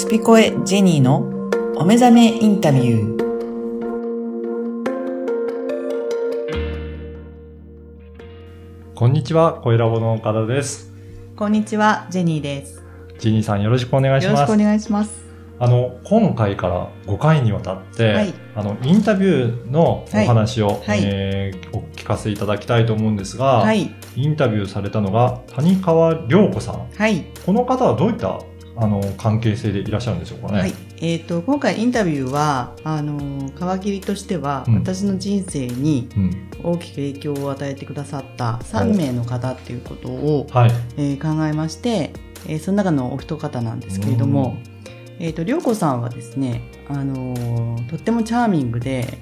スピコエジェニーのお目覚めインタビュー。こんにちは、声ラボの岡田です。こんにちは、ジェニーです。ジニーさんよろしくお願いしますよろしくお。願いします。あの、今回から5回にわたって、はいあの、インタビューのお話を、はいえーお聞かせいただきたいと思うんですが、はい。インタビューされたのが谷川涼子さん。はい。この方はどういったあの関係性でいらっしゃるんでしょうかね。はい。えっ、と、今回インタビューは、あのー、皮切りとしては、うん私の人生にうん。大きく影響を与えてくださった3名の方っていうことを、はい。えー考えまして、えーその中のお一方なんですけれども、えっ、と、りょうこさんはですね、あのーとってもチャーミングで、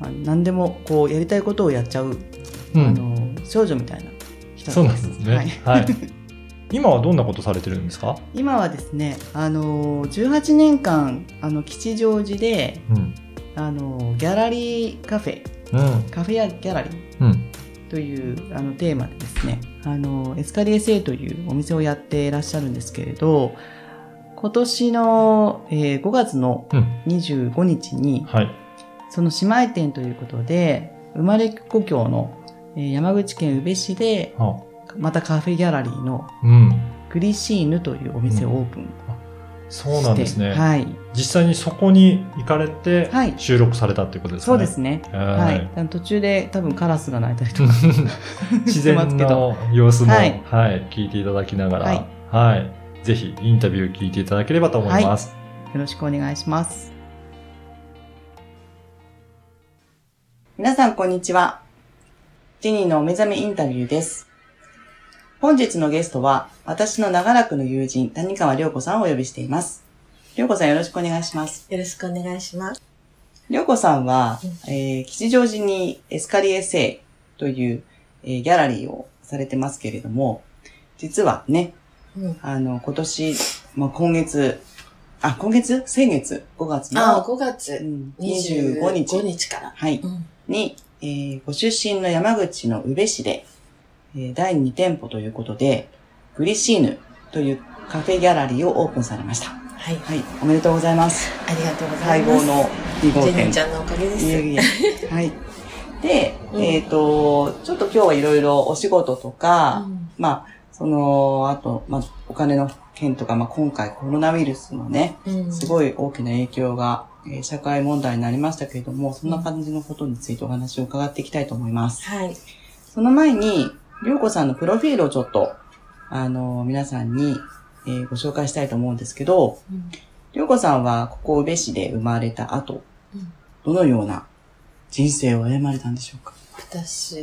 まあ、何でもこうやりたいことをやっちゃう、うん。あのー少女みたいな人そうなんですね。ははいい。今はどんなことされてるんですか？今はですね、あのー、18年間、あの、吉祥寺で、うん。あのー、ギャラリーカフェ、うん。カフェやギャラリーうん。というあのテーマでですね、あの、エスカリエセイというお店をやっていらっしゃるんですけれど、今年の、えー5月のうん。25日に、はい。その姉妹店ということで、生まれ故郷の、えー山口県宇部市で、あまたカフェギャラリーのうん。グリシーヌというお店をオープンして、そうなんですね。はい。実際にそこに行かれてはい収録されたっていうことですかね。そうですね。ははいい。あの途中で多分カラスが鳴いたりとか。自然の様子も、ははいい、聞いていただきながら、ははいい、ぜひインタビュー聞いていただければと思います。よろしくお願いします。皆さん、こんにちは。ジェニーのお目覚めインタビューです。本日のゲストは、私の長らくの友人、谷川涼子さんをお呼びしています。涼子さんよろしくお願いします。よろしくお願いします。涼子さんは、えー吉祥寺にエスカリエセイという、えーギャラリーをされてますけれども、実はね、うん、あの、今年、まあ、今月、あ、今月？先月、5月の、ああ、5月。うん。25 25日。日。から。はい、うん。に、えーご出身の山口の宇部市で、えー第2店舗ということで、グリシーヌというカフェギャラリーをオープンされました。はい。はい、おめでとうございます。ありがとうございます。待望の2号店ジェニーち。ゃんのおかげです。いえいえはい。で、うんえっ、と、ちょっと今日はいろいろお仕事とか、うんまあ、その、あと、まあ、お金の件とか、まあ、今回コロナウイルスのね、うんすごい大きな影響が、えー社会問題になりましたけれども、そんな感じのことについてお話を伺っていきたいと思います。はい。その前に、りょうこさんのプロフィールをちょっと、あの、皆さんに、えーご紹介したいと思うんですけど、うんりょうこさんはここ宇部市で生まれた後、うんどのような人生を歩まれたんでしょうか？私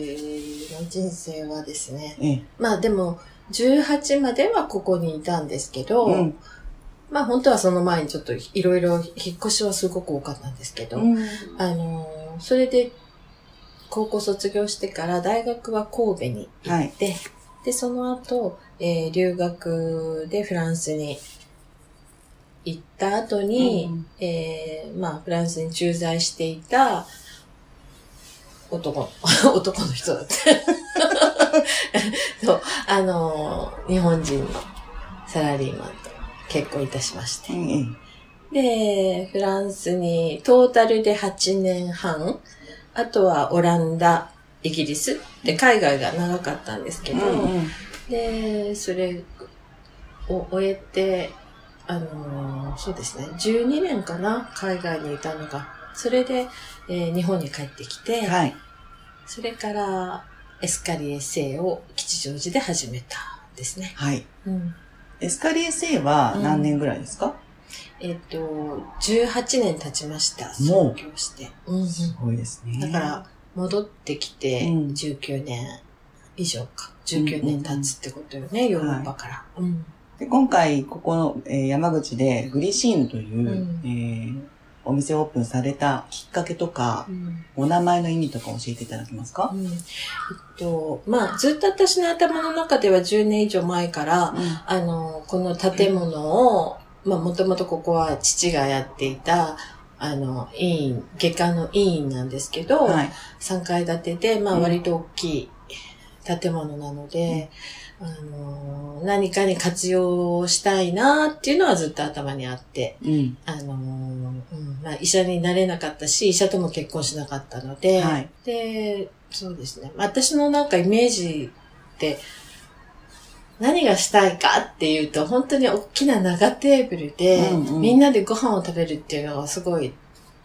の人生はですね、ええ。まあでも、18まではここにいたんですけど、うん。まあ本当はその前にちょっといろいろ引っ越しはすごく多かったんですけど、うんあのーそれで高校卒業してから大学は神戸に行って、で、その後、えー留学でフランスに行った後に、うんえーまあ、フランスに駐在していた男、男の人だって。そう、あのー日本人のサラリーマンと結婚いたしまして。ええ。で、フランスにトータルで8年半、あとはオランダ、イギリスで海外が長かったんですけど、うんうんで、それを終えて、あのーそうですね、12年かな、海外にいたのが。それで、えー日本に帰ってきて、はい。それからエスカリエ生を吉祥寺で始めたんですね。はい。うんエスカリエ生は何年ぐらいですか、えっ、と、18年経ちました。もうして。うんすごいですね。だから、戻ってきてうん19年以上か。19年経つってことよね、ヨーロッパから。うんで今回、ここの、えー山口でグリシーヌという、うんえーお店オープンされたきっかけとかう、んお名前の意味とか教えていただけますか、うんえっと、まあ、ずっと私の頭の中では10年以上前から、あの、この建物を、まあ、もともとここは父がやっていた、あの、委員、外科の委員なんですけど、はい。3階建てで、まあ、うん割と大きい建物なので、あのー、何かに活用したいなっていうのはずっと頭にあって、うん、あのー、うん、まあ、医者になれなかったし、医者とも結婚しなかったので、はい、で、そうですね。私のなんかイメージって、何がしたいかっていうと、本当に大きな長テーブルで、うんうん、みんなでご飯を食べるっていうのがすごい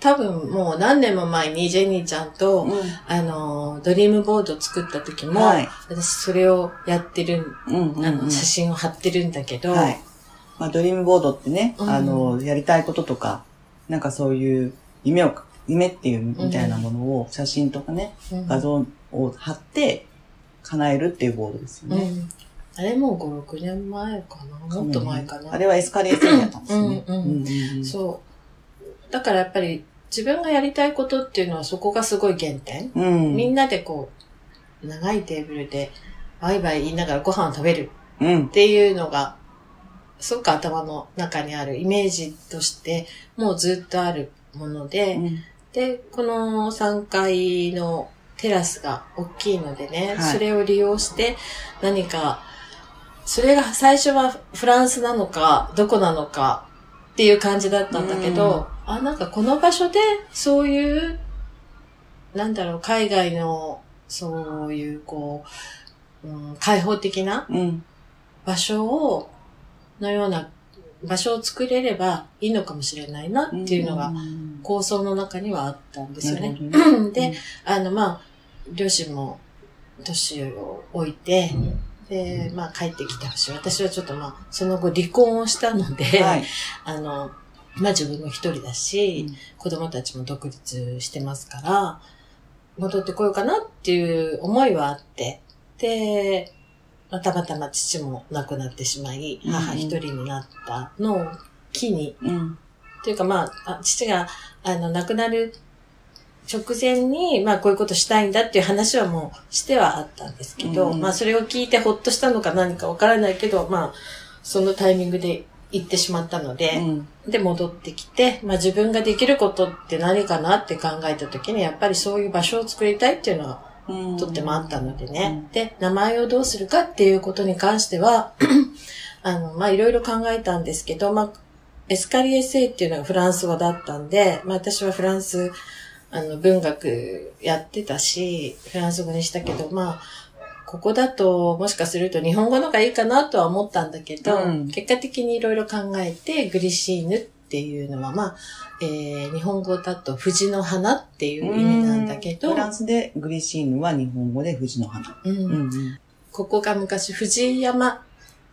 多分もう何年も前にジェニーちゃんと、うん、あの、ドリームボード作った時も、はい、私それをやってる、うんうんうん、あの写真を貼ってるんだけど、はい、まあ、ドリームボードってね、うん、あの、やりたいこととか、なんかそういう夢を、夢っていうみたいなものを写真とかね、うん、画像を貼って叶えるっていうボードですよね。あれもう5、6年前かな？もっと前かな？あれはエスカレーターだったんですね。うんうんうん、そう。だからやっぱり自分がやりたいことっていうのはそこがすごい原点。うん、みんなでこう、長いテーブルでワイワイ言いながらご飯を食べる。っていうのが、すごく頭の中にあるイメージとしてもうずっとあるもので、うん、で、この3階のテラスが大きいのでね、はい、それを利用して何か、それが最初はフランスなのか、どこなのかっていう感じだったんだけど、あ、なんかこの場所で、そういう、なんだろう、海外の、そういう、こう、うん、開放的な場所を、のような場所を作れればいいのかもしれないなっていうのが構想の中にはあったんですよね。で、あの、まあ、両親も年を置いて、で、まあ帰ってきてほしい。私はちょっとまあ、その後離婚をしたので、はい、あの、まあ自分も一人だし、うん、子供たちも独立してますから、戻ってこようかなっていう思いはあって、で、まあ、たまたま父も亡くなってしまい、母一人になったのを機に、うん、というかまあ、父が、あの、亡くなる直前に、まあこういうことしたいんだっていう話はもうしてはあったんですけど、うん、まあそれを聞いてほっとしたのか何かわからないけど、まあ、そのタイミングで行ってしまったので、うん、で、戻ってきて、まあ自分ができることって何かなって考えた時に、やっぱりそういう場所を作りたいっていうのは、とってもあったのでね、うん。で、名前をどうするかっていうことに関しては、あの、まあいろいろ考えたんですけど、まあ、エスカリエセイっていうのがフランス語だったんで、まあ私はフランス、あの、文学やってたし、フランス語にしたけど、まあ、ここだと、もしかすると日本語のがいいかなとは思ったんだけど、うん、結果的にいろいろ考えて、グリシーヌっていうのは、まあ、えー、日本語だと藤の花っていう意味なんだけど、フランスでグリシーヌは日本語で藤の花。うん。うんうん、ここが昔藤山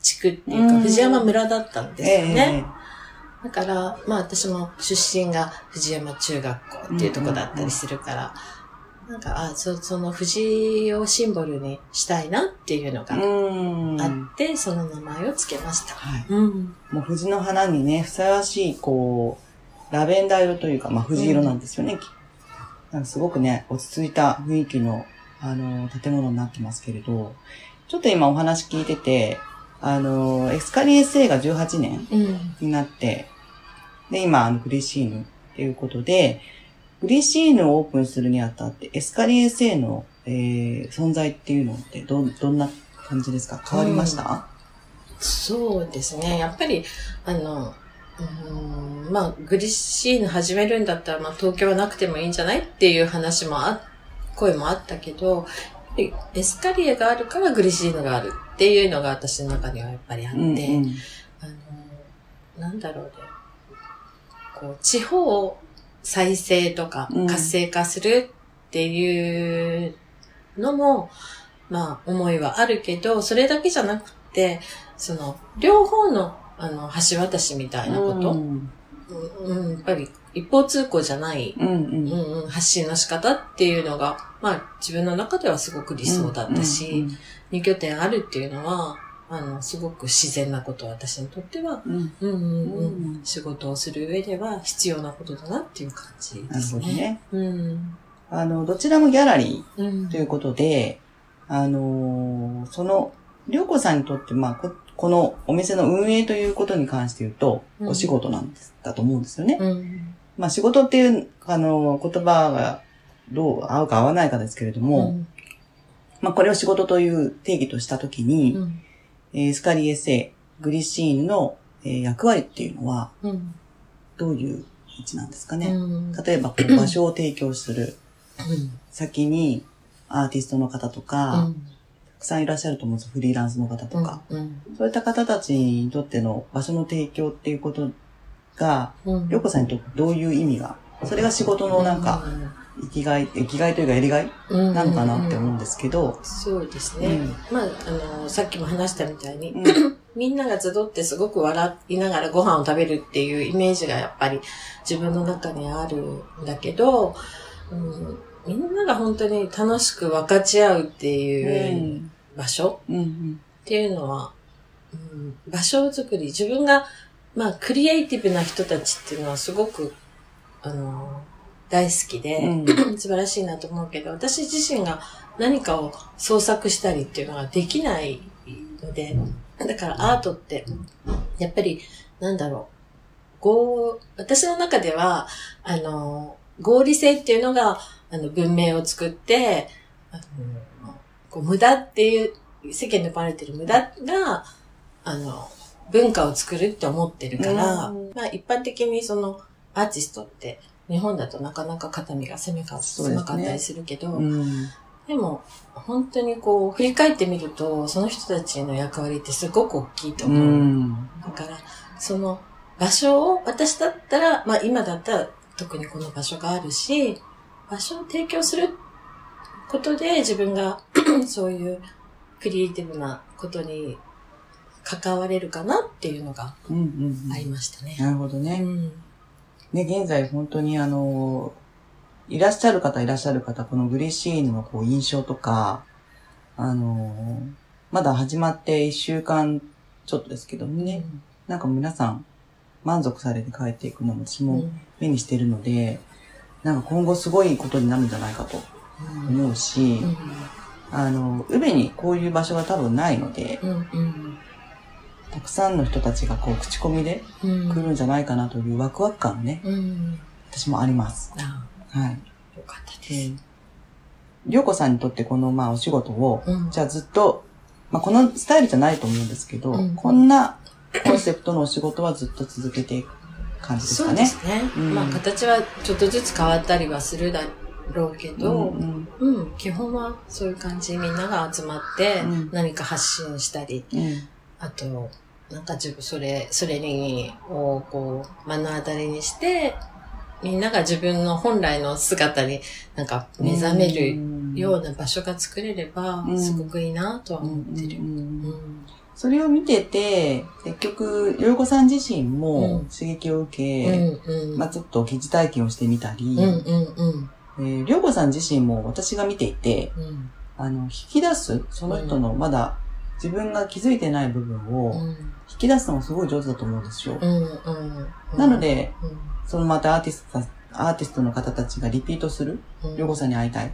地区っていうか、藤山村だったんですよね。えー、だから、まあ私も出身が藤山中学校っていうとこだったりするから、うんうんうんなんか、あ、そその藤をシンボルにしたいなっていうのがあって、その名前を付けました。はい。うん、もう藤の花にね、ふさわしい、こう、ラベンダー色というか、まあ藤色なんですよね。うん、なんかすごくね、落ち着いた雰囲気の、あの、建物になってますけれど、ちょっと今お話聞いてて、あの、エスカリエ SA が18年になって、うん、で、今、あの、クリシーヌっていうことで、グリシーヌをオープンするにあたって、エスカリエ SA の、えー、存在っていうのってど、どんな感じですか？変わりました、うん、そうですね。やっぱり、あの、うんまあ、グリシーヌ始めるんだったら、まあ、東京はなくてもいいんじゃない？っていう話もあ、声もあったけど、エスカリエがあるからグリシーヌがあるっていうのが私の中にはやっぱりあって、うんうん、あの、なんだろうね。こう、地方再生とか活性化するっていうのも、うん、まあ思いはあるけど、それだけじゃなくて、その、両方の、あの、橋渡しみたいなこと、うん、うん、やっぱり一方通行じゃない、うんうん。うん、発信の仕方っていうのが、まあ自分の中ではすごく理想だったし、二、拠点あるっていうのは、あの、すごく自然なこと、私にとっては、うん、うんうんうん、仕事をする上では必要なことだなっていう感じですね。なるほどね。うん、あの、どちらもギャラリーということで、うん、あの、その、りょうこさんにとって、まあこ、このお店の運営ということに関して言うと、お仕事なんです、だと思うんですよね。うん、まあ、仕事っていう、あの、言葉がどう合うか合わないかですけれども、まあ、これを仕事という定義としたときに、うん、えー、スカリエセ、グリシーンの、えー、役割っていうのは、どういう位置なんですかね。うん、例えば、場所を提供する。先にアーティストの方とか、たくさんいらっしゃると思うんです。フリーランスの方とか。そういった方たちにとっての場所の提供っていうことが、りょうこさんにとってどういう意味が、それが仕事のなんか、生きがい、生きがいというかやりがいなのかなって思うんですけど。そうですね。うん、まあ、あの、さっきも話したみたいに、うん、みんなが集ってすごく笑いながらご飯を食べるっていうイメージがやっぱり自分の中にあるんだけど、うん、みんなが本当に楽しく分かち合うっていう場所っていうのは、うん、場所づくり、自分が、まあ、クリエイティブな人たちっていうのはすごく、あの、大好きで、うん、素晴らしいなと思うけど、私自身が何かを創作したりっていうのができないので、だからアートって、やっぱり、なんだろう、合、私の中では、あの、合理性っていうのが、あの、文明を作って、あの、こう無駄っていう、世間で呼ばれてる無駄が、あの、文化を作るって思ってるから、まあ一般的にそのアーティストって日本だとなかなか肩身が狭かったりするけど、でね。うん、でも本当にこう振り返ってみると、その人たちの役割ってすごく大きいと思う。うん、だから、その場所を私だったら、まあ今だったら特にこの場所があるし、場所を提供することで自分が そういうクリエイティブなことに関われるかなっていうのがありましたね。うんうんうん、なるほどね。うん。ね、現在本当にあの、いらっしゃる方いらっしゃる方、このグリシーヌのこう印象とか、あの、まだ始まって一週間ちょっとですけどもね、うん、なんか皆さん満足されて帰っていくのも私も目にしてるので、うん、なんか今後すごいことになるんじゃないかと思うし、うん、あの、宇部にこういう場所が多分ないので、たくさんの人たちがこう口コミで来るんじゃないかなというワクワク感ね、うん、私もあります。はい。よかったです。りょうこさんにとってこのまあお仕事を、うん、じゃあずっと、まあこのスタイルじゃないと思うんですけど、うん、こんなコンセプトのお仕事はずっと続けていく感じですかね。そうですね。うん、まあ形はちょっとずつ変わったりはするだろうけど、うん、うん、基本はそういう感じ。みんなが集まって何か発信したり、あと、なんか自分、それ、それに、をこう、目の当たりにして、みんなが自分の本来の姿になんか目覚めるような場所が作れれば、すごくいいなとは思ってる。それを見てて、結局、よよこさん自身も刺激を受け、うんうん、まあちょっと疑似体験をしてみたり、りょうこさん自身も私が見ていて、うん、あの、引き出す、その人のまだ自分が気づいてない部分を引き出すのがすごい上手だと思うんですよ。なので、そのまたアーティスト、アーティストの方たちがリピートする、りょうこさんに会いたいっ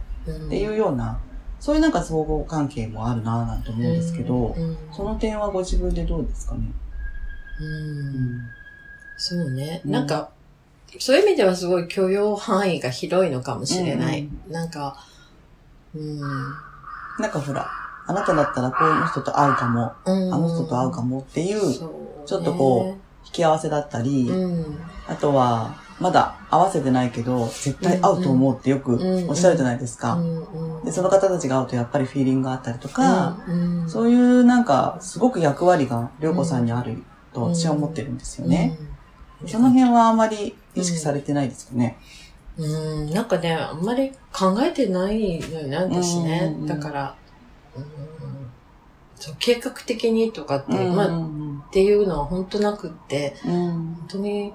ていうような、そういうなんか相互関係もあるなぁなんて思うんですけど、その点はご自分でどうですかね？うん、そうね。なんか、そういう意味ではすごい許容範囲が広いのかもしれない。なんか、うん。なんかほら、あなただったらこういう人と会うかも、あの人と会うかもっていう、ちょっとこう、引き合わせだったり、あとは、まだ合わせてないけど、絶対会うと思うってよくおっしゃるじゃないですか。で、その方たちが会うとやっぱりフィーリングがあったりとか、そういうなんか、すごく役割がりょうこさんにあると私は思ってるんですよね。その辺はあまり意識されてないですかね。うん、なんかね、あんまり考えてないのよね、私ね。だから、そう計画的にとかって、うん、まあ、っていうのは本当なくって、うん、本当に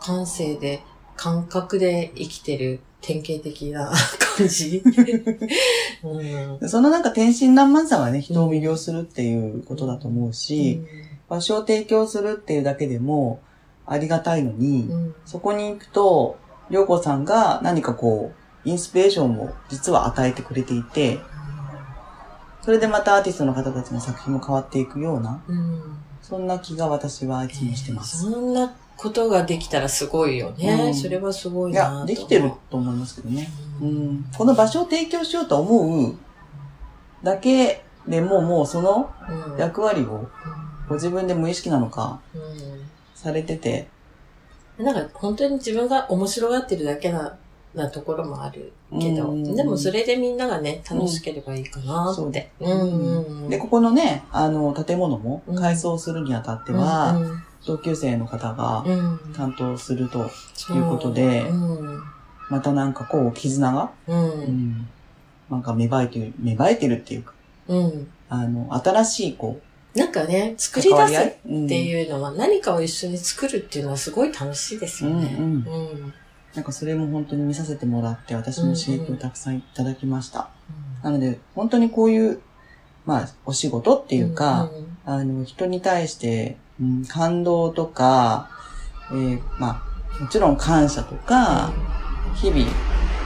感性で、感覚で生きてる典型的な感じ。うん、そのなんか天真爛漫さがね、人を魅了するっていうことだと思うし、場所を提供するっていうだけでもありがたいのに、そこに行くと、りょうこさんが何かこう、インスピレーションを実は与えてくれていて、それでまたアーティストの方たちの作品も変わっていくような、うん、そんな気が私はいつもしてます。えー、そんなことができたらすごいよね。うん、それはすごいないや、できてると思いますけどね。うん、この場所を提供しようと思うだけでももうその役割をご自分で無意識なのか、されてて。なんか本当に自分が面白がってるだけな、なところもあるけど、でもそれでみんながね、楽しければいいかなって。で、ここのね、あの、建物も改装するにあたっては、同級生の方が担当するということで、またなんかこう、絆が、うん。なんか芽生えてる、芽生えてるっていうか、うん、あの、新しいこう、なんかね、作り出すっていうのは、何かを一緒に作るっていうのはすごい楽しいですよね。うんうん。うんなんかそれも本当に見させてもらって、私も刺激をたくさんいただきました。うんうん、なので、本当にこういう、まあ、お仕事っていうか、うんうん、あの、人に対して、うん、感動とか、えー、まあ、もちろん感謝とか、日々、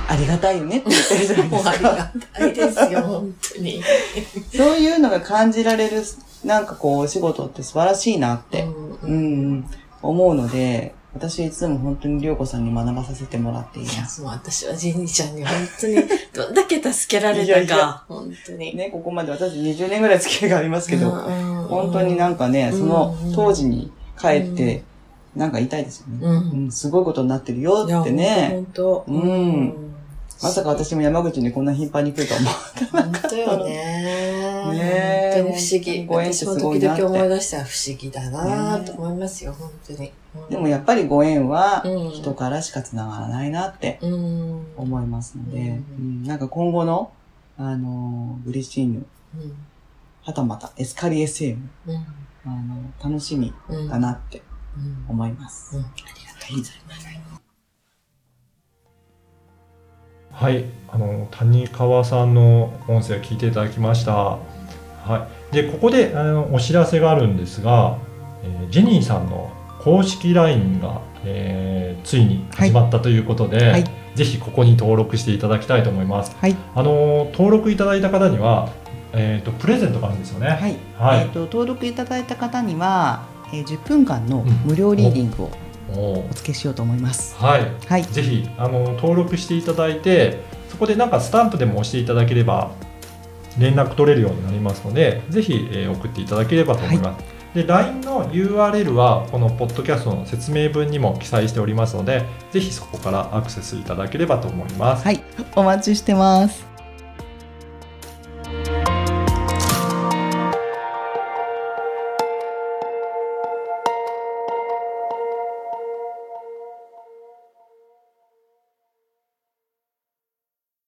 ありがたいよねって言ってるじゃないですか。ありがたいですよ、本当に。そういうのが感じられる、なんかこう、お仕事って素晴らしいなって、うん、うん、思うので、私いつも本当にりょうこさんに学ばさせてもらっています。もう私はジェニーちゃんに本当にどんだけ助けられたか、いやいや本当に。ね、ここまで私20年ぐらい付き合いがありますけど、本当になんかね、その当時に帰って、なんか言いたいですよね。うん、うん、すごいことになってるよってね。本当。うん。まさか私も山口にこんな頻繁に来ると思ってなかった。本当よね。ね本当に不思議。ご縁ってすごいなって。時々思い出したら不思議だなと思いますよ、本当に。でもやっぱりご縁は人からしか繋がらないなって思いますので、うん、なんか今後の、あの、ブリシーヌ、はたまたエスカリ SM、うん、あの楽しみだなって思います。ありがとうございます。はい、あの谷川さんの音声を聞いていただきました。はい、でここであのお知らせがあるんですが、えー、ジェニーさんの公式 LINE が、えー、ついに始まったということで、はいはい、ぜひここに登録していただきたいと思います。はい、あの登録いただいた方には、えーと、プレゼントがあるんですよね。はい。はい、えっ、ー、と登録いただいた方には、えー、10分間の無料リーディングを、うんお付けしようと思います。はい。はい、ぜひあの登録していただいて、そこでなんかスタンプでも押していただければ連絡取れるようになりますので、ぜひ、えー、送っていただければと思います。はい、で LINE の URL はこのポッドキャストの説明文にも記載しておりますので、ぜひそこからアクセスいただければと思います。はい、お待ちしてます。